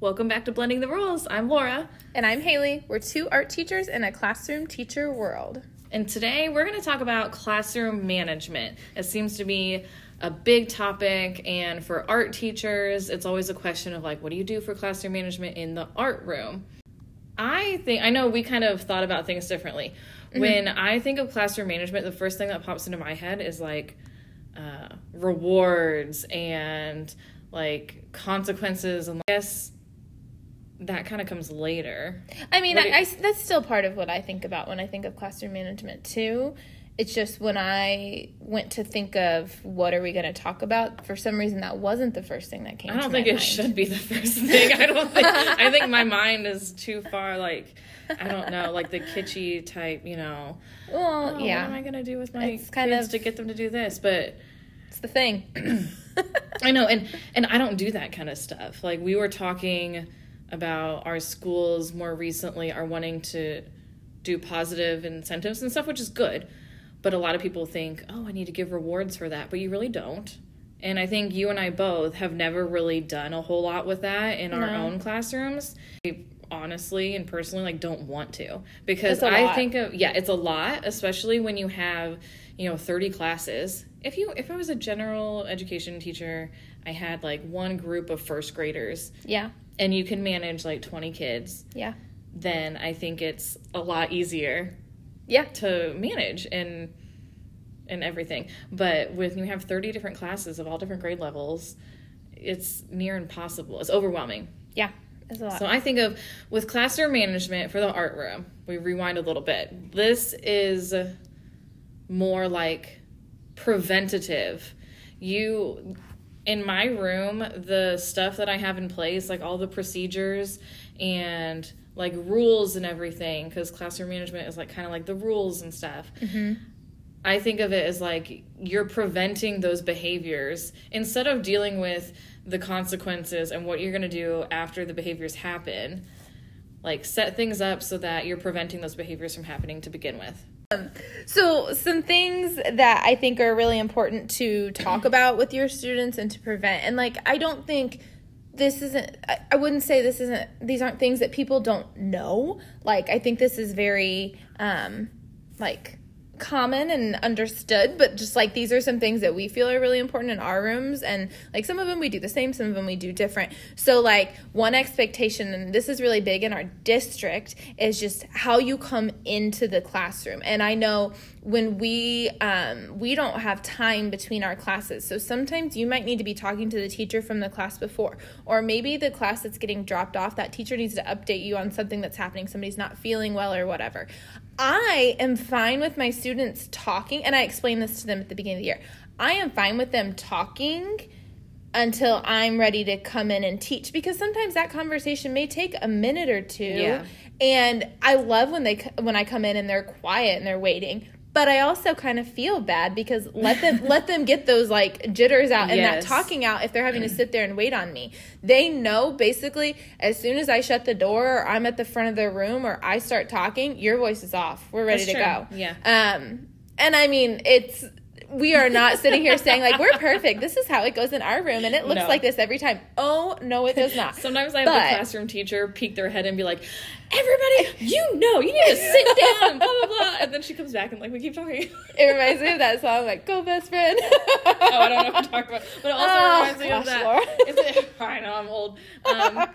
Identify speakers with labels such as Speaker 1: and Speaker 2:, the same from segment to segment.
Speaker 1: Welcome back to Blending the Rules. I'm Laura.
Speaker 2: And I'm Haley. We're two art teachers in a classroom teacher world.
Speaker 1: And today we're going to talk about classroom management. It seems to be a big topic, and for art teachers, it's always a question of like, what do you do for classroom management in the art room? I think, I know we kind of thought about things differently. Mm-hmm. When I think of classroom management, the first thing that pops into my head is like uh, rewards and like consequences and I guess that kind of comes later.
Speaker 2: I mean, I, I, that's still part of what I think about when I think of classroom management too. It's just when I went to think of what are we going to talk about, for some reason that wasn't the first thing that came. I
Speaker 1: don't think it
Speaker 2: mind.
Speaker 1: should be the first thing. I don't think. I think my mind is too far. Like I don't know, like the kitschy type. You know.
Speaker 2: Well,
Speaker 1: oh,
Speaker 2: yeah.
Speaker 1: What am I going to do with my it's kind kids of, to get them to do this? But
Speaker 2: it's the thing.
Speaker 1: I know, and and I don't do that kind of stuff. Like we were talking about our schools more recently are wanting to do positive incentives and stuff, which is good. But a lot of people think, oh, I need to give rewards for that, but you really don't. And I think you and I both have never really done a whole lot with that in our own classrooms. We honestly and personally like don't want to because I think of yeah, it's a lot, especially when you have, you know, 30 classes. If you if I was a general education teacher, I had like one group of first graders.
Speaker 2: Yeah
Speaker 1: and you can manage like 20 kids,
Speaker 2: yeah,
Speaker 1: then I think it's a lot easier
Speaker 2: yeah
Speaker 1: to manage and and everything. But when you have 30 different classes of all different grade levels, it's near impossible. It's overwhelming.
Speaker 2: Yeah. It's a lot.
Speaker 1: So I think of with classroom management for the art room, we rewind a little bit. This is more like preventative. You in my room, the stuff that I have in place, like all the procedures and like rules and everything, because classroom management is like kind of like the rules and stuff. Mm-hmm. I think of it as like you're preventing those behaviors instead of dealing with the consequences and what you're going to do after the behaviors happen. Like set things up so that you're preventing those behaviors from happening to begin with.
Speaker 2: Um, so, some things that I think are really important to talk about with your students and to prevent, and like, I don't think this isn't, I, I wouldn't say this isn't, these aren't things that people don't know. Like, I think this is very, um, like, common and understood, but just like these are some things that we feel are really important in our rooms. And like some of them we do the same, some of them we do different. So, like, one expectation, and this is really big in our district, is just how you come into the classroom. And I know when we um, we don't have time between our classes so sometimes you might need to be talking to the teacher from the class before or maybe the class that's getting dropped off that teacher needs to update you on something that's happening somebody's not feeling well or whatever i am fine with my students talking and i explain this to them at the beginning of the year. I am fine with them talking until i'm ready to come in and teach because sometimes that conversation may take a minute or two.
Speaker 1: Yeah.
Speaker 2: and i love when they when i come in and they're quiet and they're waiting but I also kind of feel bad because let them let them get those like jitters out and yes. that talking out if they're having to sit there and wait on me. They know basically as soon as I shut the door or I'm at the front of the room or I start talking, your voice is off. We're ready
Speaker 1: That's
Speaker 2: to
Speaker 1: true.
Speaker 2: go.
Speaker 1: Yeah.
Speaker 2: Um and I mean it's we are not sitting here saying like we're perfect. This is how it goes in our room, and it looks no. like this every time. Oh no, it does not.
Speaker 1: Sometimes I have but, the classroom teacher peek their head and be like, "Everybody, you know, you need to sit down." Blah blah blah. And then she comes back and like we keep talking.
Speaker 2: it reminds me of that song, like "Go Best Friend."
Speaker 1: oh, I don't know what you're talking about, but it also oh, reminds me of that. Is it? I know I'm old. Um,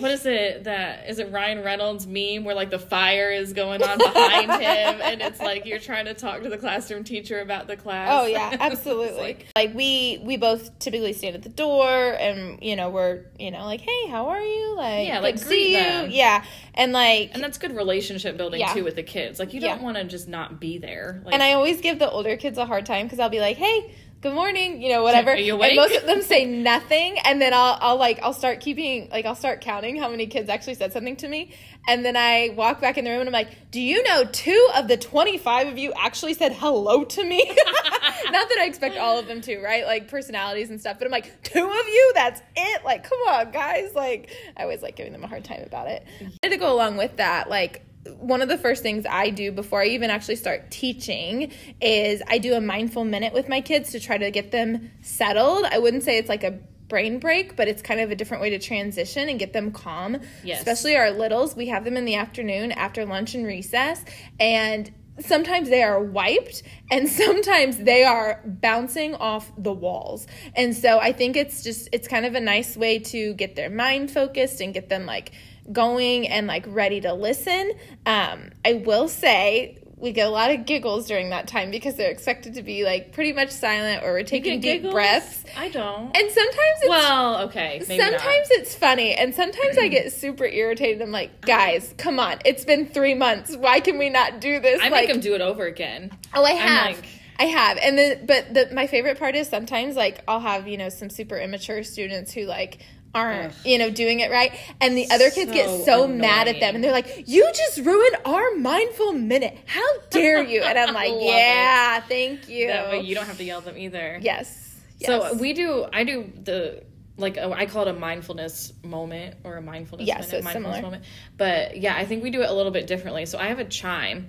Speaker 1: what is it that is it Ryan Reynolds meme where like the fire is going on behind him and it's like you're trying to talk to the classroom teacher about the class.
Speaker 2: Oh yeah, absolutely. like, like, we we both typically stand at the door and you know we're you know like hey how are you like
Speaker 1: yeah like
Speaker 2: see you
Speaker 1: them.
Speaker 2: yeah and like
Speaker 1: and that's good relationship building yeah. too with the kids like you don't yeah. want to just not be there.
Speaker 2: Like, and I always give the older kids a hard time because I'll be like hey good morning, you know, whatever.
Speaker 1: You
Speaker 2: and most of them say nothing, and then I'll I'll like I'll start keeping like I'll start counting how many kids actually said something to me, and then I walk back in the room and I'm like, do you know two of the twenty five of you actually said hello to me? Not that I expect all of them to, right? Like personalities and stuff, but I'm like, two of you, that's it. Like, come on, guys. Like, I always like giving them a hard time about it. And to go along with that, like one of the first things I do before I even actually start teaching is I do a mindful minute with my kids to try to get them settled. I wouldn't say it's like a brain break, but it's kind of a different way to transition and get them calm.
Speaker 1: Yes.
Speaker 2: Especially our littles, we have them in the afternoon after lunch and recess, and sometimes they are wiped and sometimes they are bouncing off the walls. And so I think it's just it's kind of a nice way to get their mind focused and get them like going and like ready to listen. Um, I will say we get a lot of giggles during that time because they're expected to be like pretty much silent or we're taking deep
Speaker 1: giggles?
Speaker 2: breaths.
Speaker 1: I don't.
Speaker 2: And sometimes it's
Speaker 1: well, okay. Maybe not.
Speaker 2: sometimes it's funny and sometimes I get super irritated. I'm like, guys, come on. It's been three months. Why can we not do this?
Speaker 1: I
Speaker 2: like,
Speaker 1: make them do it over again.
Speaker 2: Oh, I have.
Speaker 1: like-
Speaker 2: I have. And then but the my favorite part is sometimes like I'll have, you know, some super immature students who like aren't, you know, doing it right. And the other kids get
Speaker 1: So
Speaker 2: so mad at them and they're like, You just ruined our mindful minute. How dare you? And I'm like,
Speaker 1: Love it.
Speaker 2: Yeah, thank you.
Speaker 1: That way you don't have to yell at them either.
Speaker 2: yes.
Speaker 1: So we do. I do the like a, I call it a mindfulness moment or a mindfulness
Speaker 2: Yeah,
Speaker 1: minute,
Speaker 2: so
Speaker 1: mindfulness
Speaker 2: similar.
Speaker 1: moment. But yeah, I think we do it a little bit differently. So I have a chime,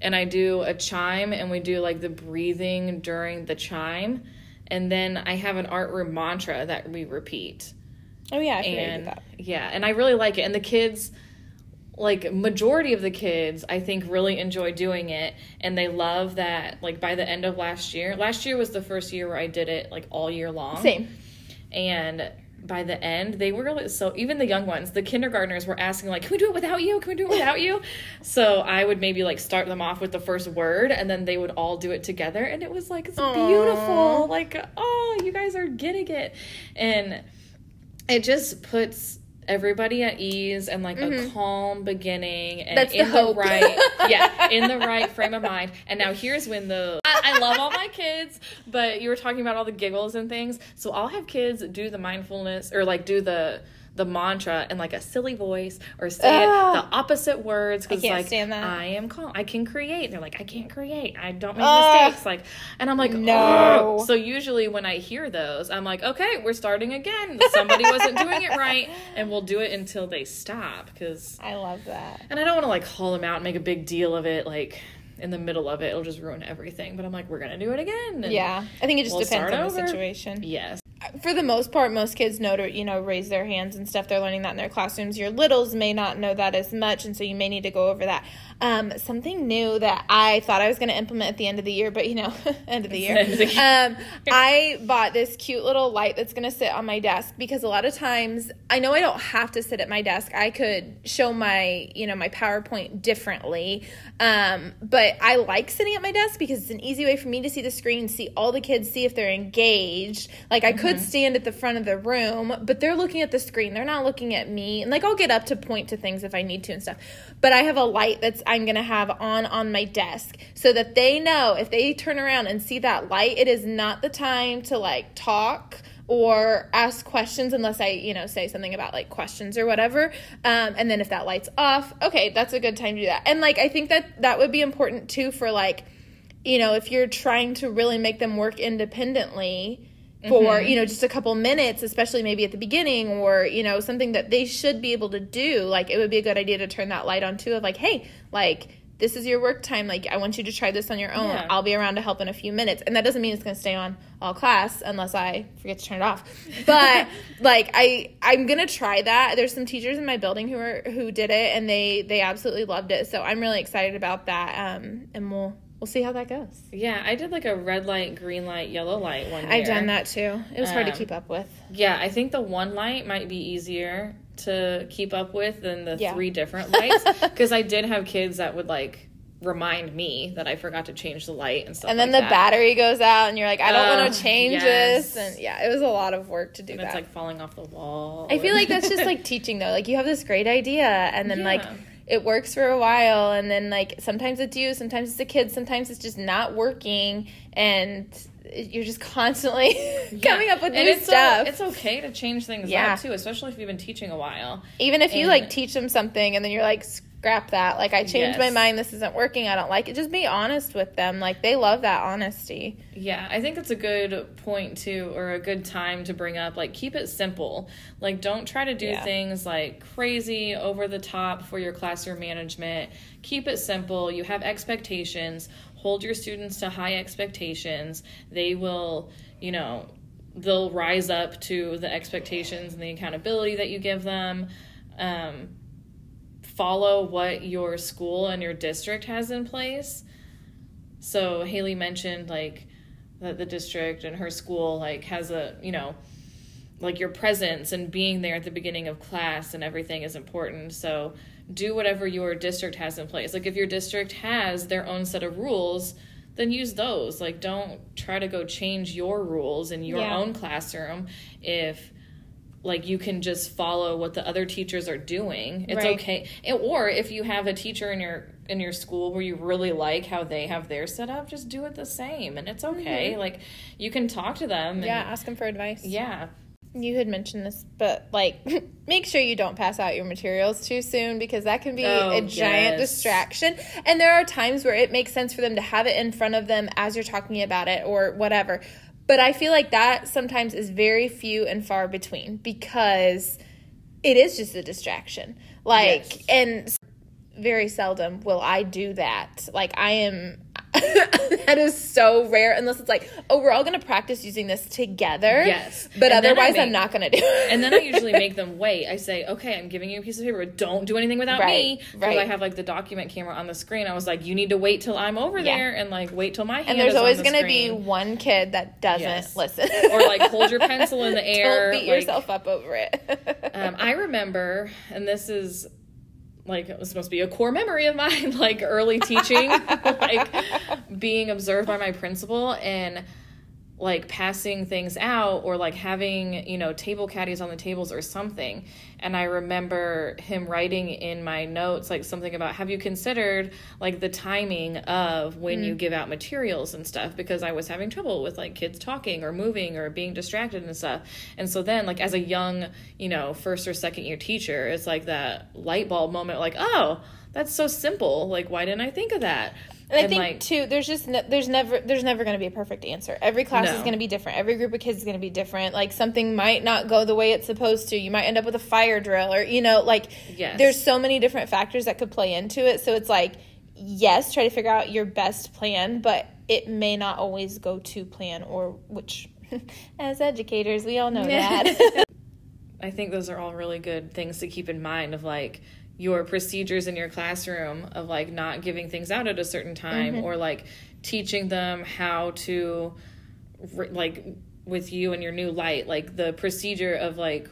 Speaker 1: and I do a chime, and we do like the breathing during the chime, and then I have an art room mantra that we repeat.
Speaker 2: Oh yeah, I
Speaker 1: and
Speaker 2: that.
Speaker 1: yeah and i really like it. And the kids like majority of the kids i think really enjoy doing it. And they love that like by the end of last year last year was the first year where i did it like all year long.
Speaker 2: Same.
Speaker 1: and by the end they were really so even the young ones the kindergartners were asking like can we do it without you? Can we do it without you? So i would maybe like start them off with the first word and then they would all do it together. And it was like it's beautiful. Like oh you guys are getting it. And it just puts everybody at ease and like a calm beginning and
Speaker 2: Mm-hmm. That's the
Speaker 1: in the,
Speaker 2: hope.
Speaker 1: right yeah in the right frame of mind and now here's when the I, I love all my kids but you were talking about all the giggles and things so i'll have kids do the mindfulness or like do the the mantra in like a silly voice or say it,
Speaker 2: Ah.
Speaker 1: the opposite words because like
Speaker 2: stand that.
Speaker 1: i am calm i can create they're like i can't create i don't make
Speaker 2: Ah.
Speaker 1: mistakes like and i'm like
Speaker 2: No.
Speaker 1: "Ugh." so usually when i hear those i'm like okay we're starting again somebody wasn't doing it right and we'll do it until they stop because
Speaker 2: I love that.
Speaker 1: and i don't want to like call them out and make a big deal of it like in the middle of it it'll just ruin everything but i'm like we're gonna do it again and
Speaker 2: Yeah. I think it just
Speaker 1: we'll
Speaker 2: depends on the situation.
Speaker 1: yes
Speaker 2: for the most part, most kids know to, you know, raise their hands and stuff. They're learning that in their classrooms. Your littles may not know that as much, and so you may need to go over that. Um, something new that I thought I was going to implement at the end of the year, but you know, end of the year.
Speaker 1: End of the year.
Speaker 2: Um, I bought this cute little light that's going to sit on my desk because a lot of times I know I don't have to sit at my desk. I could show my, you know, my PowerPoint differently. Um, but I like sitting at my desk because it's an easy way for me to see the screen, see all the kids, see if they're engaged. Like I could stand at the front of the room, but they're looking at the screen. They're not looking at me. And like I'll get up to point to things if I need to and stuff. But I have a light that's I'm going to have on on my desk so that they know if they turn around and see that light, it is not the time to like talk or ask questions unless I, you know, say something about like questions or whatever. Um, and then if that light's off, okay, that's a good time to do that. And like I think that that would be important too for like, you know, if you're trying to really make them work independently for, you know, just a couple minutes, especially maybe at the beginning or, you know, something that they should be able to do, like it would be a good idea to turn that light on too of like, hey, like this is your work time. Like I want you to try this on your own.
Speaker 1: Yeah.
Speaker 2: I'll be around to help in a few minutes. And that doesn't mean it's going to stay on all class unless I forget to turn it off. But like I I'm going to try that. There's some teachers in my building who are who did it and they they absolutely loved it. So I'm really excited about that. Um and we'll we'll see how that goes.
Speaker 1: yeah i did like a red light green light yellow light one year
Speaker 2: I've done that too. It was hard to
Speaker 1: Um,
Speaker 2: keep up with.
Speaker 1: Yeah, I think the one light might be easier to keep up with than the
Speaker 2: Yeah.
Speaker 1: three different lights because I did have kids that would like remind me that I forgot to change the light and stuff.
Speaker 2: And then
Speaker 1: like
Speaker 2: the
Speaker 1: that.
Speaker 2: battery goes out and you're like, I don't want to change
Speaker 1: yes.
Speaker 2: this. And yeah, it was a lot of work to do
Speaker 1: And
Speaker 2: that.
Speaker 1: it's like falling off the wall.
Speaker 2: I feel like that's just like teaching though. Like you have this great idea and then like
Speaker 1: Yeah.
Speaker 2: It works for a while and then like sometimes it's you, sometimes it's the kids, sometimes it's just not working and you're just constantly coming up with
Speaker 1: and
Speaker 2: new
Speaker 1: it's
Speaker 2: stuff.
Speaker 1: So, it's okay to change things
Speaker 2: Yeah.
Speaker 1: up too, especially if you've been teaching a while.
Speaker 2: Even if you like teach them something and then you're like scrap that. Like I changed my mind, this isn't working, I don't like it. Just be honest with them. Like they love that honesty.
Speaker 1: Yeah, I think it's a good point too, or a good time to bring up. Like, keep it simple. Like, don't try to do
Speaker 2: Yeah.
Speaker 1: things like crazy, over the top for your classroom management. Keep it simple. You have expectations. Hold your students to high expectations. They will, you know, they'll rise up to the expectations and the accountability that you give them. Um, follow what your school and your district has in place. So Haley mentioned like that the district and her school like has a you know like your presence and being there at the beginning of class and everything is important. So do whatever your district has in place. Like if your district has their own set of rules, then use those. Like don't try to go change your rules in your
Speaker 2: Yeah.
Speaker 1: own classroom if like you can just follow what the other teachers are doing. It's
Speaker 2: Right.
Speaker 1: okay. And- Or if you have a teacher in your in your school where you really like how they have their set up, just do it the same and it's okay. Like you can talk to them and
Speaker 2: Mm-hmm. Yeah, ask them for advice.
Speaker 1: yeah.
Speaker 2: You had mentioned this, but like, make sure you don't pass out your materials too soon because that can be
Speaker 1: Oh,
Speaker 2: a giant
Speaker 1: yes.
Speaker 2: distraction. And there are times where it makes sense for them to have it in front of them as you're talking about it or whatever. But I feel like that sometimes is very few and far between because it is just a distraction. Like,
Speaker 1: Yes.
Speaker 2: and very seldom will I do that. Like I am that is so rare unless it's like, oh, we're all going to practice using this together.
Speaker 1: Yes.
Speaker 2: But
Speaker 1: And
Speaker 2: otherwise I'm not going to do it.
Speaker 1: And then I usually make them wait. I say, okay, I'm giving you a piece of paper. Don't do anything without
Speaker 2: Right,
Speaker 1: me. Because
Speaker 2: right.
Speaker 1: I have like the document camera on the screen. I was like, you need to wait till I'm over
Speaker 2: Yeah.
Speaker 1: there and like wait till my hand
Speaker 2: and there's always
Speaker 1: the
Speaker 2: going to be one kid that doesn't
Speaker 1: Yes.
Speaker 2: listen.
Speaker 1: or like hold your pencil in the air.
Speaker 2: Don't beat
Speaker 1: like,
Speaker 2: yourself up over it.
Speaker 1: Um, I remember, and this is like it was supposed to be a core memory of mine, like early teaching, like being observed by my principal. And like passing things out or like having you know table caddies on the tables or something. And i remember him writing in my notes like something about have you considered like the timing of when you mm. give out materials and stuff? Because i was having trouble with like kids talking or moving or being distracted and stuff. And so then like as a young you know first or second year teacher it's like that light bulb moment like oh that's so simple. Like why didn't i think of that
Speaker 2: And I think
Speaker 1: like
Speaker 2: too, there's just there's never there's never going to be a perfect answer. Every class is going to be different. Every group of kids is going to be different. Like something might not go the way it's supposed to. You might end up with a fire drill, or you know, like
Speaker 1: Yes.
Speaker 2: there's so many different factors that could play into it. So it's like, yes, try to figure out your best plan, but it may not always go to plan, or which, as educators, we all know that.
Speaker 1: I think those are all really good things to keep in mind of like your procedures in your classroom of like not giving things out at a certain time mm-hmm. or like teaching them how to like with you and your new light like the procedure of like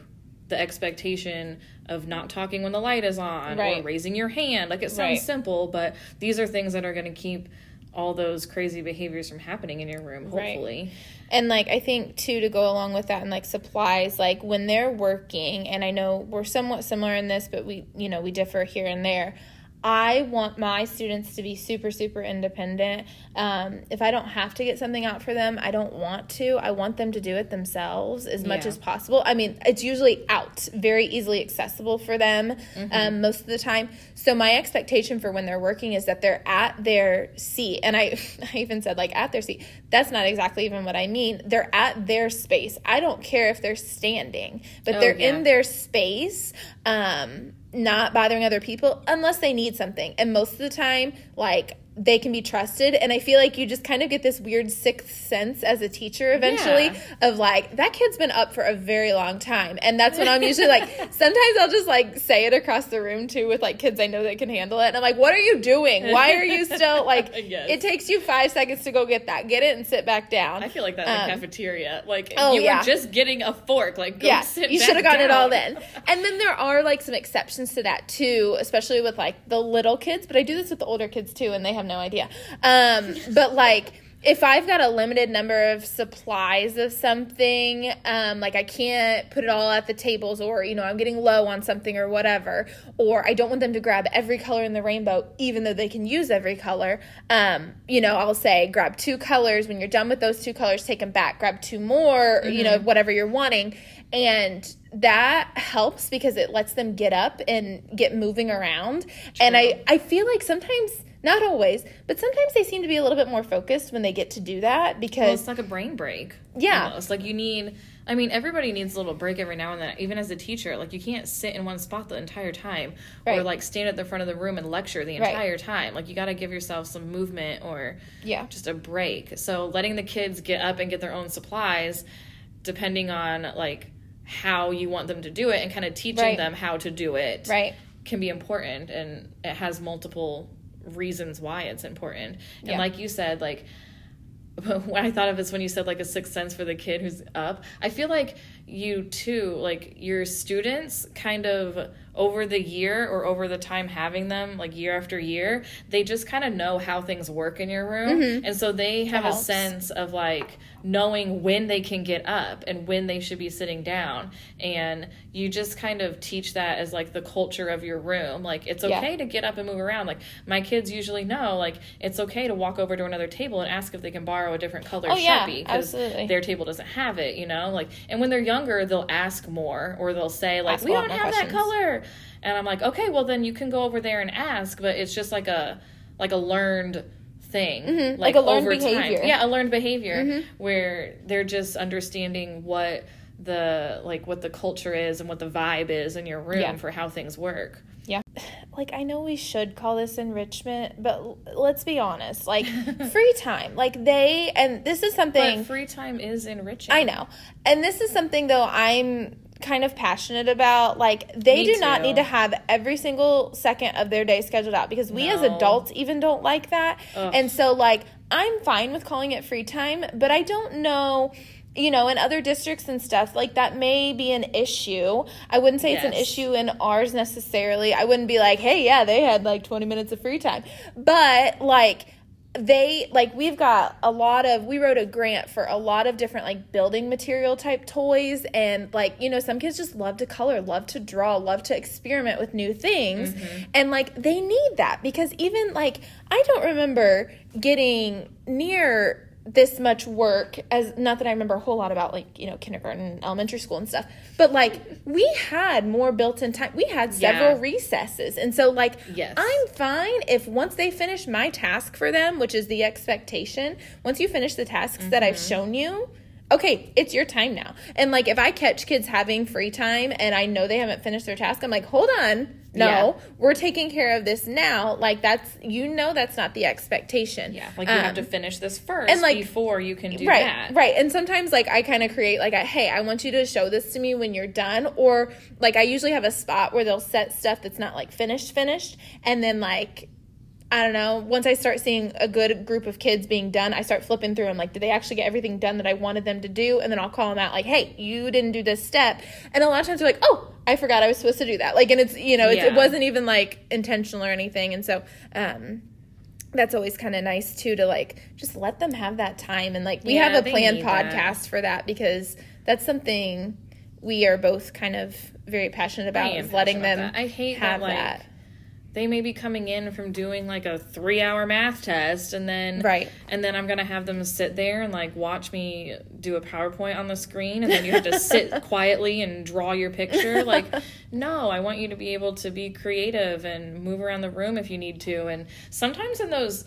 Speaker 1: the expectation of not talking when the light is on or raising your hand. Like it sounds
Speaker 2: Right.
Speaker 1: simple but these are things that are going to keep all those crazy behaviors from happening in your room
Speaker 2: Right.
Speaker 1: hopefully
Speaker 2: And like I think too to go along with that and like supplies, like when they're working, and I know we're somewhat similar in this, but we you know we differ here and there. I want my students to be super super independent. Um, if I don't have to get something out for them, I don't want to. I want them to do it themselves as much as possible. I mean, it's usually out, very easily accessible for them um, most of the time. So my expectation for when they're working is that they're at their seat, and I, I even said like at their seat. That's not exactly even what I mean. They're at their space. I don't care if they're standing, but
Speaker 1: Oh,
Speaker 2: they're
Speaker 1: yeah.
Speaker 2: in their space. Um, not bothering other people unless they need something. And most of the time, like they can be trusted. And I feel like you just kind of get this weird sixth sense as a teacher eventually
Speaker 1: Yeah.
Speaker 2: of like, that kid's been up for a very long time. And that's when I'm usually like, sometimes I'll just like say it across the room too with like kids I know that can handle it. And I'm like, what are you doing? Why are you still like,
Speaker 1: Yes.
Speaker 2: it takes you five seconds to go get that. Get it and sit back down.
Speaker 1: I feel like that in
Speaker 2: Um,
Speaker 1: the cafeteria. Like
Speaker 2: oh,
Speaker 1: you
Speaker 2: yeah.
Speaker 1: were just getting a fork. Like go
Speaker 2: yeah, you should have gotten it all then. And then there are like some exceptions to that too, especially with like the little kids. But I do this with the older kids too, and they have no idea. Um, but like if I've got a limited number of supplies of something, um, like I can't put it all at the tables, or you know I'm getting low on something or whatever, or I don't want them to grab every color in the rainbow, even though they can use every color. Um, you know I'll say grab two colors. When you're done with those two colors, take them back. Grab two more. You know whatever you're wanting and that helps because it lets them get up and get moving around and i i feel like sometimes not always but sometimes they seem to be a little bit more focused when they get to do that
Speaker 1: Well,
Speaker 2: because
Speaker 1: it's like a brain break.
Speaker 2: Yeah.
Speaker 1: almost. like you need. I mean, everybody needs a little break every now and then. Even as a teacher, like you can't sit in one spot the entire time, or like stand at the front of the room and lecture the
Speaker 2: Right.
Speaker 1: entire time. Like you got to give yourself some movement or
Speaker 2: yeah
Speaker 1: just a break. So letting the kids get up and get their own supplies depending on like how you want them to do it and kind of teaching
Speaker 2: Right.
Speaker 1: them how to do it
Speaker 2: Right.
Speaker 1: can be important and it has multiple reasons why it's important. And
Speaker 2: Yeah.
Speaker 1: like you said, like what I thought of is when you said like a sixth sense for the kid who's up. I feel like you too, like your students kind of over the year or over the time having them like year after year, they just kind of know how things work in your room. Mm-hmm. And so they have a sense of like knowing when they can get up and when they should be sitting down. And you just kind of teach that as like the culture of your room. Like it's
Speaker 2: Yeah.
Speaker 1: okay to get up and move around. Like my kids usually know like it's okay to walk over to another table and ask if they can borrow a different color
Speaker 2: Oh,
Speaker 1: Sharpie because
Speaker 2: absolutely.
Speaker 1: their table doesn't have it, you know? Like and when they're younger, they'll ask more or they'll say like
Speaker 2: Ask
Speaker 1: we don't have that color. And I'm like, "Okay, well then you can go over there and ask, but it's just like a like a learned thing
Speaker 2: Mm-hmm. Like a learned behavior. Mm-hmm.
Speaker 1: Yeah, a learned behavior where they're just understanding what the like what the culture is and what the vibe is in your room
Speaker 2: Yeah.
Speaker 1: for how things work.
Speaker 2: Like, I know we should call this enrichment, but l- let's be honest. Like, free time. Like, they, and this is something.
Speaker 1: But free time is enriching.
Speaker 2: I know. And this is something though I'm kind of passionate about. Like they
Speaker 1: Me
Speaker 2: do not need to have every single second of their day scheduled out because we as adults even don't like that.
Speaker 1: Ugh.
Speaker 2: And so like I'm fine with calling it free time, but I don't know you know, in other districts and stuff, like that may be an issue. I wouldn't say it's an issue in ours necessarily. I wouldn't be like, hey, yeah, they had like 20 minutes of free time. But like, they like we've got a lot of we wrote a grant for a lot of different like building material type toys and like you know some kids just love to color love to draw love to experiment with new things mm-hmm. and like they need that because even like i don't remember getting near this much work as not that I remember a whole lot about like you know kindergarten, elementary school and stuff, but like we had more built-in time. We had several
Speaker 1: Yeah.
Speaker 2: recesses, and so like
Speaker 1: Yes.
Speaker 2: I'm fine if once they finish my task for them, which is the expectation. Once you finish the tasks that I've mm-hmm. shown you. Okay, it's your time now. And like if I catch kids having free time and I know they haven't finished their task, I'm like, "Hold on. No,
Speaker 1: Yeah.
Speaker 2: we're taking care of this now." Like that's you know that's not the expectation.
Speaker 1: Yeah, like you have to
Speaker 2: Um,
Speaker 1: finish this first
Speaker 2: and, like-
Speaker 1: before you can do
Speaker 2: right
Speaker 1: that.
Speaker 2: right and sometimes like i kind of create like a hey i want you to show this to me when you're done or like i usually have a spot where they'll set stuff that's not like finished finished and then like I don't know. Once I start seeing a good group of kids being done, I start flipping through. I'm like, did they actually get everything done that I wanted them to do? And then I'll call them out, like, hey, you didn't do this step. And a lot of times they're like, oh, I forgot I was supposed to do that. Like, and it's you know, it's, it wasn't even like intentional or anything. And so, um, that's always kind of nice too to like just let them have that time and like we
Speaker 1: Yeah,
Speaker 2: have a planned
Speaker 1: need that.
Speaker 2: podcast for that because that's something we are both kind of very passionate about is letting them
Speaker 1: that. I hate
Speaker 2: have
Speaker 1: that, like,
Speaker 2: that
Speaker 1: They may be coming in from doing like a three hour math test and then
Speaker 2: Right.
Speaker 1: and then I'm gonna have them sit there and like watch me do a PowerPoint on the screen and then you have to sit quietly and draw your picture. Like, no, I want you to be able to be creative and move around the room if you need to. And sometimes in those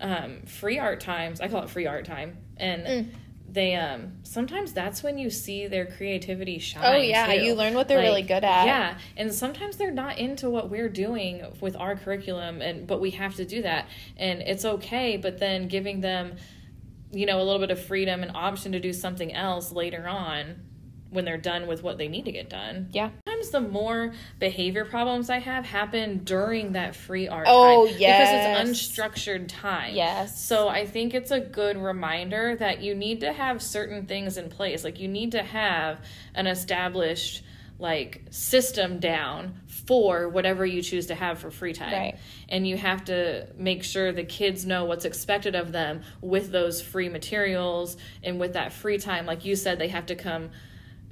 Speaker 1: um, free art times, I call it free art time, and
Speaker 2: Mm.
Speaker 1: They um sometimes that's when you see their creativity shine.
Speaker 2: Oh, yeah,
Speaker 1: too.
Speaker 2: you learn what they're really good at.
Speaker 1: Yeah, and sometimes they're not into what we're doing with our curriculum, and but we have to do that, and it's okay. But then giving them, you know, a little bit of freedom and option to do something else later on when they're done with what they need to get done.
Speaker 2: yeah
Speaker 1: Sometimes the more behavior problems I have happen during that free art
Speaker 2: Oh,
Speaker 1: time
Speaker 2: yes.
Speaker 1: because it's unstructured time.
Speaker 2: Yes.
Speaker 1: So I think it's a good reminder that you need to have certain things in place. Like you need to have an established like system down for whatever you choose to have for free time.
Speaker 2: Right.
Speaker 1: And you have to make sure the kids know what's expected of them with those free materials and with that free time. Like you said, they have to come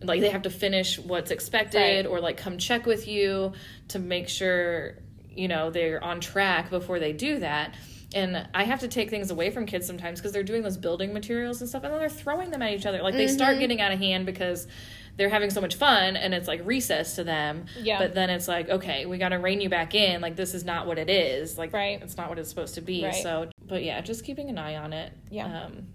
Speaker 1: like they have to finish what's expected
Speaker 2: Right.
Speaker 1: or like come check with you to make sure you know they're on track before they do that and i have to take things away from kids sometimes because they're doing those building materials and stuff and then they're throwing them at each other like they
Speaker 2: Mm-hmm.
Speaker 1: start getting out of hand because they're having so much fun and it's like recess to them
Speaker 2: Yeah.
Speaker 1: but then it's like okay we got to rein you back in like this is not what it is like
Speaker 2: Right.
Speaker 1: it's not what it's supposed to be
Speaker 2: Right.
Speaker 1: so but yeah just keeping an eye on it
Speaker 2: Yeah.
Speaker 1: um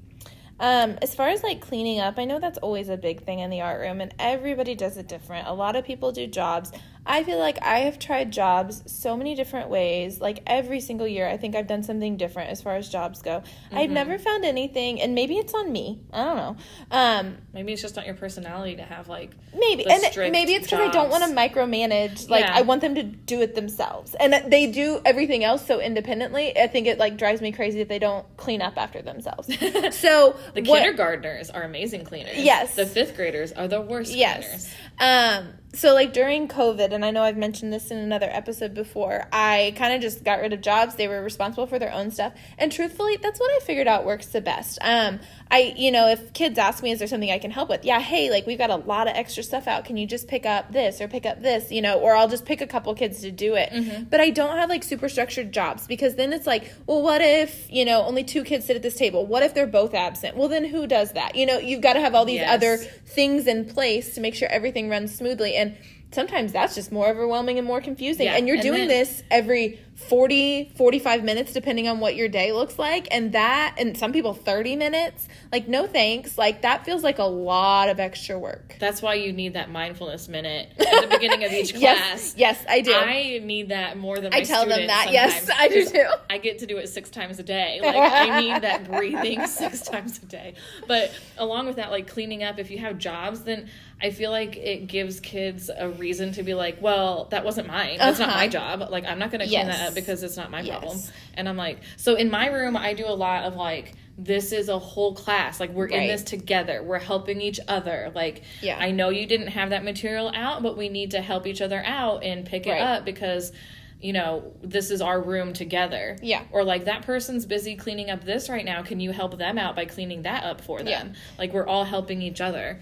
Speaker 2: Um, as far as like cleaning up, I know that's always a big thing in the art room, and everybody does it different. A lot of people do jobs. I feel like I have tried jobs so many different ways. Like every single year, I think I've done something different as far as jobs go.
Speaker 1: Mm-hmm.
Speaker 2: I've never found anything, and maybe it's on me. I don't know. Um,
Speaker 1: Maybe it's just not your personality to have like
Speaker 2: maybe, and maybe it's because I don't want to micromanage. Like
Speaker 1: Yeah.
Speaker 2: I want them to do it themselves, and they do everything else so independently. I think it like drives me crazy if they don't clean up after themselves. so
Speaker 1: the
Speaker 2: what-
Speaker 1: kindergartners are amazing cleaners.
Speaker 2: Yes.
Speaker 1: The fifth graders are the worst cleaners.
Speaker 2: Yes. Um, so like during COVID, and I know I've mentioned this in another episode before, I kind of just got rid of jobs. They were responsible for their own stuff. And truthfully, that's what I figured out works the best. Um, I, you know, if kids ask me, is there something I can help with? Yeah, hey, like we've got a lot of extra stuff out. Can you just pick up this or pick up this, you know, or I'll just pick a couple kids to do it. Mm-hmm. But I don't have like super structured jobs because then it's like, well, what if, you know, only two kids sit at this table? What if they're both absent? Well, then who does that? You know, you've got to have all these
Speaker 1: Yes.
Speaker 2: other things in place to make sure everything runs smoothly and sometimes that's just more overwhelming and more confusing
Speaker 1: Yeah,
Speaker 2: and you're
Speaker 1: and
Speaker 2: doing
Speaker 1: then-
Speaker 2: this every 40 45 minutes depending on what your day looks like and that and some people 30 minutes like no thanks like that feels like a lot of extra work
Speaker 1: That's why you need that mindfulness minute at the beginning of each class.
Speaker 2: yes yes i do
Speaker 1: I need that more than my
Speaker 2: I tell them that. Yes, I do too.
Speaker 1: I get to do it six times a day. Like I need that breathing six times a day. But along with that, like cleaning up, if you have jobs, then I feel like it gives kids a reason to be like, well, that wasn't mine. That's not
Speaker 2: Uh-huh.
Speaker 1: my job. Like I'm not going to clean that up because it's not my
Speaker 2: Yes.
Speaker 1: problem. And I'm like, so in my room, I do a lot of like. This is a whole class. Like we're in this together. We're helping each other. Like
Speaker 2: Yeah.
Speaker 1: I know you didn't have that material out, but we need to help each other out and pick it
Speaker 2: Right.
Speaker 1: up because you know this is our room together
Speaker 2: Yeah.
Speaker 1: or like that person's busy cleaning up this right now can you help them out by cleaning that up for them
Speaker 2: Yeah.
Speaker 1: like we're all helping each other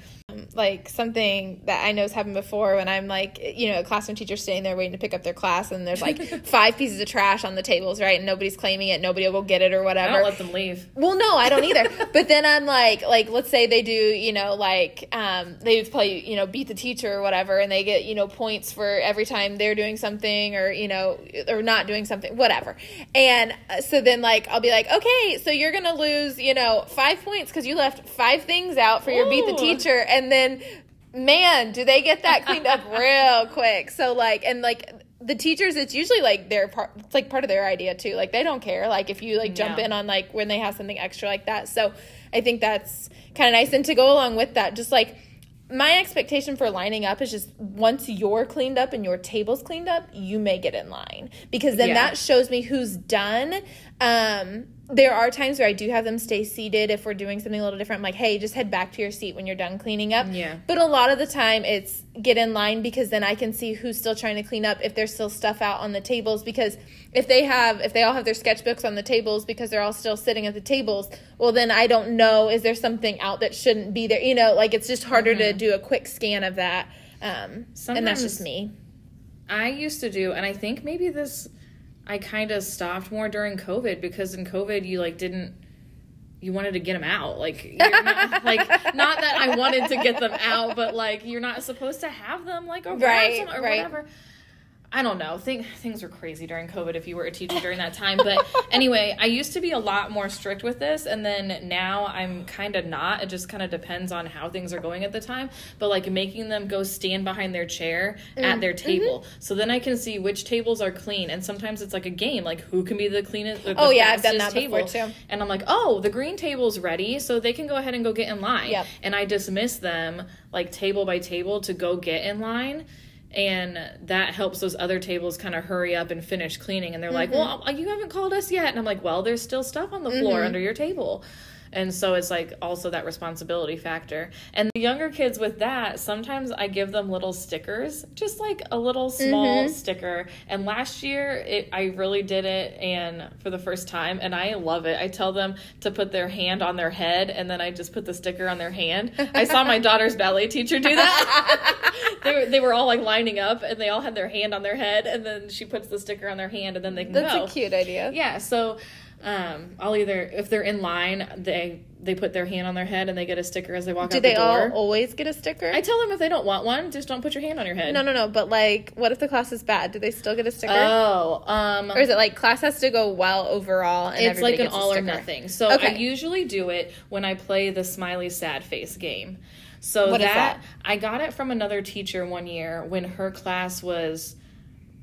Speaker 2: like something that I know has happened before when I'm like, you know, a classroom teacher sitting there waiting to pick up their class and there's like five pieces of trash on the tables, right? And nobody's claiming it, nobody will go get it or
Speaker 1: i
Speaker 2: whatever.
Speaker 1: don't let them leave
Speaker 2: Well, no, I don't either. but then I'm like, like, let's say they do, you know, like, um, they play, you know, beat the teacher or whatever, and they get, you know, points for every time they're doing something or, you know, or not doing something, whatever. And uh, so then, like, I'll be like, okay, so you're gonna lose, you know, five points because you left five things out for your beat the teacher, and then, man, do they get that cleaned up real quick? So like, and like. The teachers, it's usually like their part. It's like part of their idea too. Like they don't care. Like if you like jump in on like when they have something extra like that. So I think that's kind of nice. And to go along with that, just like my expectation for lining up is just once you're cleaned up and your table's cleaned up, you may get in line because then
Speaker 1: Yeah.
Speaker 2: that shows me who's done. Um, there are times where I do have them stay seated if we're doing something a little different. I'm like, hey, just head back to your seat when you're done cleaning up.
Speaker 1: Yeah.
Speaker 2: But a lot of the time it's get in line because then I can see who's still trying to clean up if there's still stuff out on the tables because if they have if they all have their sketchbooks on the tables because they're all still sitting at the tables, well then I don't know is there something out that shouldn't be there. You know, like it's just harder to do a quick scan of that. Um and that's just me.
Speaker 1: i used to do and i think maybe this i kind of stopped more during covid because in covid you like didn't you wanted to get them out. Like you're not like not that i wanted to get them out but like you're not supposed to have them like around
Speaker 2: Right,
Speaker 1: some- or whatever I don't know. Think things were crazy during COVID if you were a teacher during that time. But anyway, I used to be a lot more strict with this, and then now I'm kind of not. It just kind of depends on how things are going at the time. But like making them go stand behind their chair
Speaker 2: Mm,
Speaker 1: at their table,
Speaker 2: mm-hmm.
Speaker 1: so then I can see which tables are clean. And sometimes it's like a game, like who can be the cleanest. The
Speaker 2: Oh, yeah, I've done that before, too.
Speaker 1: And I'm like, oh, the green table's ready, so they can go ahead and go get in line.
Speaker 2: Yep.
Speaker 1: And I dismiss them like table by table to go get in line. And that helps those other tables kind of hurry up and finish cleaning. And they're like,
Speaker 2: Mm-hmm.
Speaker 1: well, you haven't called us yet. And I'm like, well, there's still stuff on the floor under your table. And so it's like also that responsibility factor. And the younger kids with that, sometimes I give them little stickers, just like a little small
Speaker 2: Mm-hmm.
Speaker 1: sticker. And last year, it, I really did it and for the first time, and I love it. I tell them to put their hand on their head, and then I just put the sticker on their hand. I saw my daughter's ballet teacher do that. they, were, they were all like lining up, and they all had their hand on their head, and then she puts the sticker on their hand, and then they can go.
Speaker 2: That's
Speaker 1: go.
Speaker 2: a cute idea.
Speaker 1: Yeah, so um, I'll either if they're in line, they they put their hand on their head and they get a sticker as they walk
Speaker 2: Do
Speaker 1: out the
Speaker 2: they all always get a sticker?
Speaker 1: I tell them if they don't want one, just don't put your hand on your head.
Speaker 2: no, no, no. But like, what if the class is bad? Do they still get a sticker?
Speaker 1: Oh, um,
Speaker 2: or is it like class has to go well overall? And
Speaker 1: it's like an all or nothing. So I
Speaker 2: Okay.
Speaker 1: usually do it when I play the smiley sad face game. So that,
Speaker 2: that?
Speaker 1: I got it from another teacher one year when her class was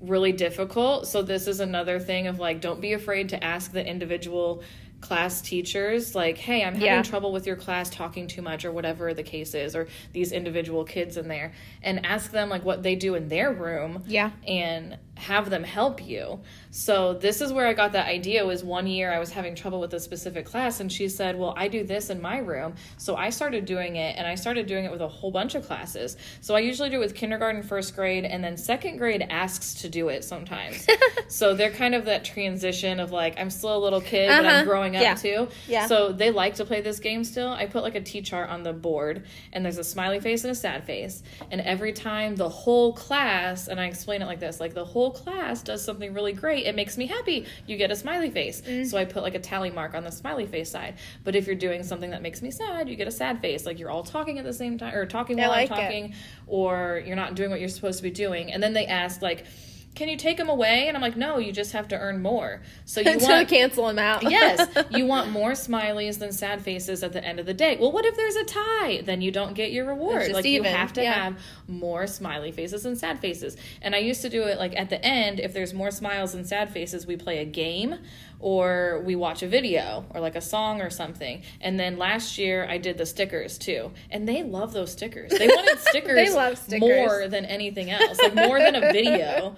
Speaker 1: really difficult. So this is another thing of like don't be afraid to ask the individual class teachers like, "Hey, I'm having
Speaker 2: Yeah.
Speaker 1: trouble with your class talking too much or whatever the case is or these individual kids in there." And ask them like what they do in their room
Speaker 2: Yeah.
Speaker 1: and have them help you. So this is where I got that idea was one year I was having trouble with a specific class and she said, "Well, I do this in my room." So I started doing it and I started doing it with a whole bunch of classes. So I usually do it with kindergarten, first grade, and then second grade asks to do it sometimes. so they're kind of that transition of like I'm still a little kid but
Speaker 2: Uh-huh.
Speaker 1: I'm growing up
Speaker 2: Yeah.
Speaker 1: too.
Speaker 2: Yeah.
Speaker 1: So they like to play this game still. I put like a T chart on the board, and there's a smiley face and a sad face. And every time the whole class, and I explain it like this like the whole class does something really great, it makes me happy. You get a smiley face.
Speaker 2: Mm.
Speaker 1: So I put like a tally mark on the smiley face side. But if you're doing something that makes me sad, you get a sad face. Like you're all talking at the same time, or talking while
Speaker 2: like.
Speaker 1: I'm talking, or you're not doing what you're supposed to be doing. And then they ask, like, can you take them away? And I'm like, no, you just have to earn more. So you
Speaker 2: Until
Speaker 1: want
Speaker 2: cancel them out.
Speaker 1: yes, you want more smileys than sad faces at the end of the day. Well, what if there's a tie? Then you don't get your reward. Like
Speaker 2: even,
Speaker 1: you have to
Speaker 2: yeah.
Speaker 1: have more smiley faces than sad faces. And I used to do it like at the end, if there's more smiles than sad faces, we play a game or we watch a video or like a song or something. And then last year I did the stickers too. And they love those stickers. They wanted stickers, they
Speaker 2: love stickers.
Speaker 1: more than anything else. Like more than a video.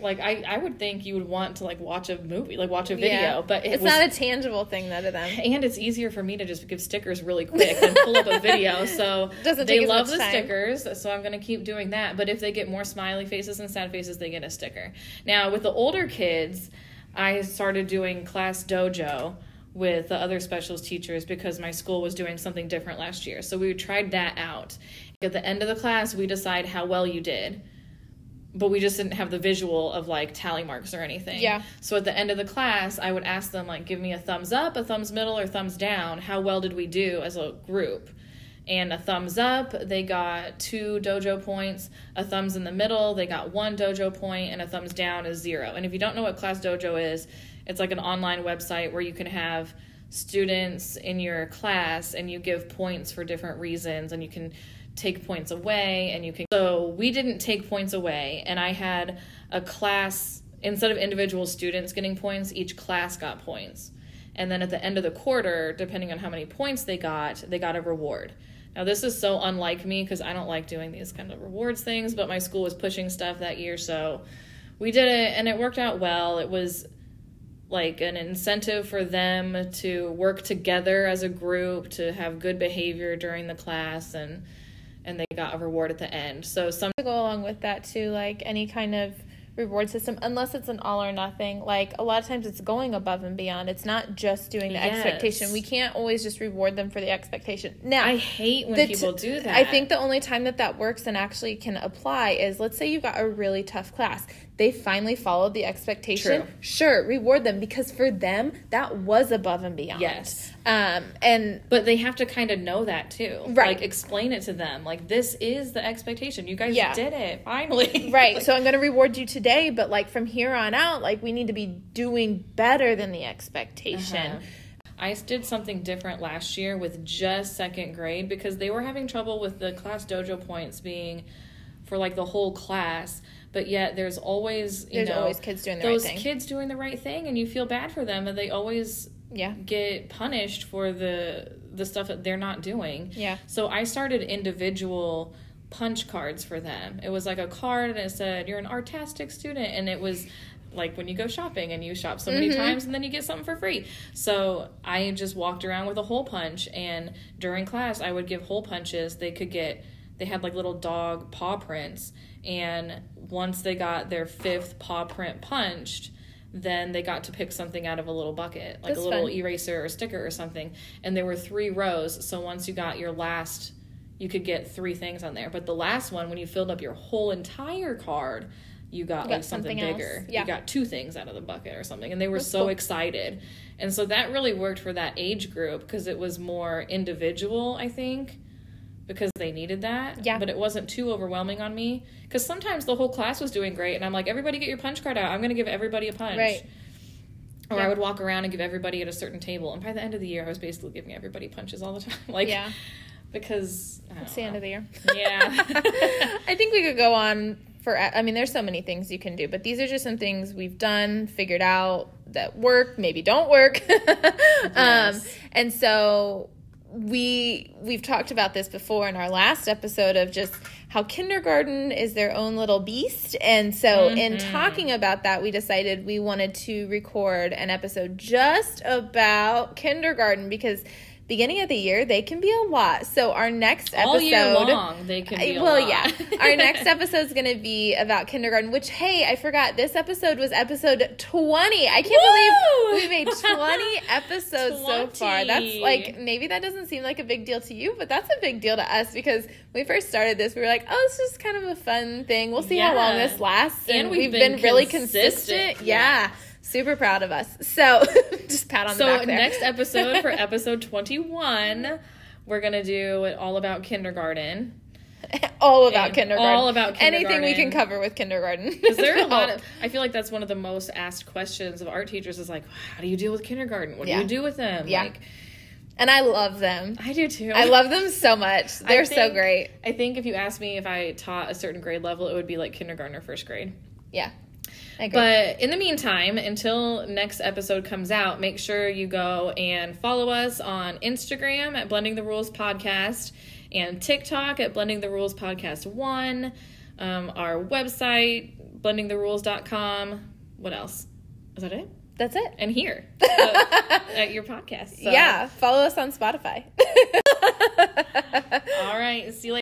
Speaker 1: Like I, I would think you would want to like watch a movie, like watch a video,
Speaker 2: Yeah.
Speaker 1: but it
Speaker 2: it's
Speaker 1: was
Speaker 2: not a tangible thing though to them.
Speaker 1: and it's easier for me to just give stickers really quick and pull up a video. So
Speaker 2: Doesn't
Speaker 1: they love the
Speaker 2: time.
Speaker 1: stickers, so I'm gonna keep doing that. But if they get more smiley faces and sad faces, they get a sticker. Now with the older kids, I started doing class dojo with the other specials teachers because my school was doing something different last year. So we tried that out. At the end of the class, we decide how well you did. But we just didn't have the visual of like tally marks or anything.
Speaker 2: Yeah.
Speaker 1: So at the end of the class, I would ask them like, give me a thumbs up, a thumbs middle, or thumbs down. How well did we do as a group? And a thumbs up, they got two dojo points. A thumbs in the middle, they got one dojo point, and a thumbs down is zero. And if you don't know what Class Dojo is, it's like an online website where you can have students in your class and you give points for different reasons and you can take points away and you can so we didn't take points away and i had a class instead of individual students getting points each class got points. And then at the end of the quarter depending on how many points they got they got a reward. Now this is so unlike me because i don't like doing these kind of rewards things but my school was pushing stuff that year so we did it and it worked out well. It was like an incentive for them to work together as a group to have good behavior during the class and and they got a reward at the end. So some
Speaker 2: to go along with that too like any kind of reward system unless it's an all or nothing like a lot of times it's going above and beyond. It's not just doing the
Speaker 1: Yes.
Speaker 2: expectation. We can't always just reward them for the expectation. Now
Speaker 1: i hate when
Speaker 2: t-
Speaker 1: people do that.
Speaker 2: I think the only time that that works and actually can apply is let's say you've got a really tough class. They finally followed the expectation.
Speaker 1: True.
Speaker 2: Sure, reward them because for them that was above and beyond.
Speaker 1: Yes.
Speaker 2: Um and
Speaker 1: but they have to kind of know that too
Speaker 2: Right.
Speaker 1: like explain it to them like this is the expectation you guys
Speaker 2: Yeah.
Speaker 1: did it finally
Speaker 2: right, so I'm going to reward you today, but like from here on out like we need to be doing better than the expectation.
Speaker 1: Uh-huh. I did something different last year with just second grade because they were having trouble with the class dojo points being for like the whole class, but yet there's always you
Speaker 2: There's
Speaker 1: know
Speaker 2: always kids doing the
Speaker 1: those
Speaker 2: right thing.
Speaker 1: kids doing the right thing, and you feel bad for them, and they always
Speaker 2: Yeah.
Speaker 1: get punished for the the stuff that they're not doing.
Speaker 2: Yeah.
Speaker 1: So I started individual punch cards for them. It was like a card and it said you're an artistic student and it was like when you go shopping and you shop so many mm-hmm. times and then you get something for free. So I just walked around with a hole punch and during class I would give hole punches. They could get they had like little dog paw prints and once they got their fifth paw print punched then they got to pick something out of a little bucket like
Speaker 2: That's
Speaker 1: a little
Speaker 2: fun.
Speaker 1: eraser or sticker or something and there were three rows so once you got your last you could get three things on there but the last one when you filled up your whole entire card you got,
Speaker 2: got
Speaker 1: like something,
Speaker 2: something
Speaker 1: bigger
Speaker 2: Yeah.
Speaker 1: you got two things out of the bucket or something and they were
Speaker 2: That's
Speaker 1: so
Speaker 2: cool.
Speaker 1: excited and so that really worked for that age group because it was more individual i think because they needed that
Speaker 2: Yeah.
Speaker 1: but it wasn't too overwhelming on me because sometimes the whole class was doing great and i'm like everybody get your punch card out i'm going to give everybody a punch
Speaker 2: Right.
Speaker 1: or
Speaker 2: Yeah.
Speaker 1: I would walk around and give everybody at a certain table. And by the end of the year, I was basically giving everybody punches all the time. like,
Speaker 2: Yeah.
Speaker 1: because
Speaker 2: It's the end of the year.
Speaker 1: Yeah.
Speaker 2: I think we could go on for. I mean, there's so many things you can do, but these are just some things we've done, figured out that work, maybe don't work. um,
Speaker 1: Yes.
Speaker 2: and so we we've talked about this before in our last episode of just how kindergarten is their own little beast. And so in mm-hmm. talking about that we decided we wanted to record an episode just about kindergarten because beginning of the year they can be a lot so our next episode
Speaker 1: All year long, they can be.
Speaker 2: Well,
Speaker 1: lot.
Speaker 2: yeah. Our next episode is going to be about kindergarten, which, hey, I forgot. This episode was episode 20. I can't
Speaker 1: Woo!
Speaker 2: believe we made 20 episodes so far. That's like, maybe that doesn't seem like a big deal to you, but that's a big deal to us because when we first started this, we were like, oh, this is kind of a fun thing. We'll see how long this lasts. And,
Speaker 1: And
Speaker 2: we've,
Speaker 1: we've
Speaker 2: been,
Speaker 1: been
Speaker 2: really
Speaker 1: consistent.
Speaker 2: consistent. Yeah. Super proud of us. So just pat on the back there.
Speaker 1: next episode for episode twenty-one, we're gonna do it all about kindergarten.
Speaker 2: all about
Speaker 1: And
Speaker 2: kindergarten.
Speaker 1: all about kindergarten.
Speaker 2: Anything we can cover with kindergarten.
Speaker 1: Is there a lot of? I feel like that's one of the most asked questions of art teachers. Is like, how do you deal with kindergarten? What
Speaker 2: Yeah.
Speaker 1: do you do with them?
Speaker 2: Yeah.
Speaker 1: Like,
Speaker 2: and I love them.
Speaker 1: I do too.
Speaker 2: I love them so much. They're so great.
Speaker 1: I think if you asked me if I taught a certain grade level, it would be like kindergarten or first grade.
Speaker 2: Yeah.
Speaker 1: But in the meantime, until next episode comes out, make sure you go and follow us on Instagram at Blending the Rules Podcast and TikTok at Blending the Rules Podcast 1, um, our website, blendingtherules.com. What else? Is that it?
Speaker 2: That's it.
Speaker 1: And here uh, at your podcast. So-
Speaker 2: Yeah. Follow us on Spotify.
Speaker 1: All right. See you later.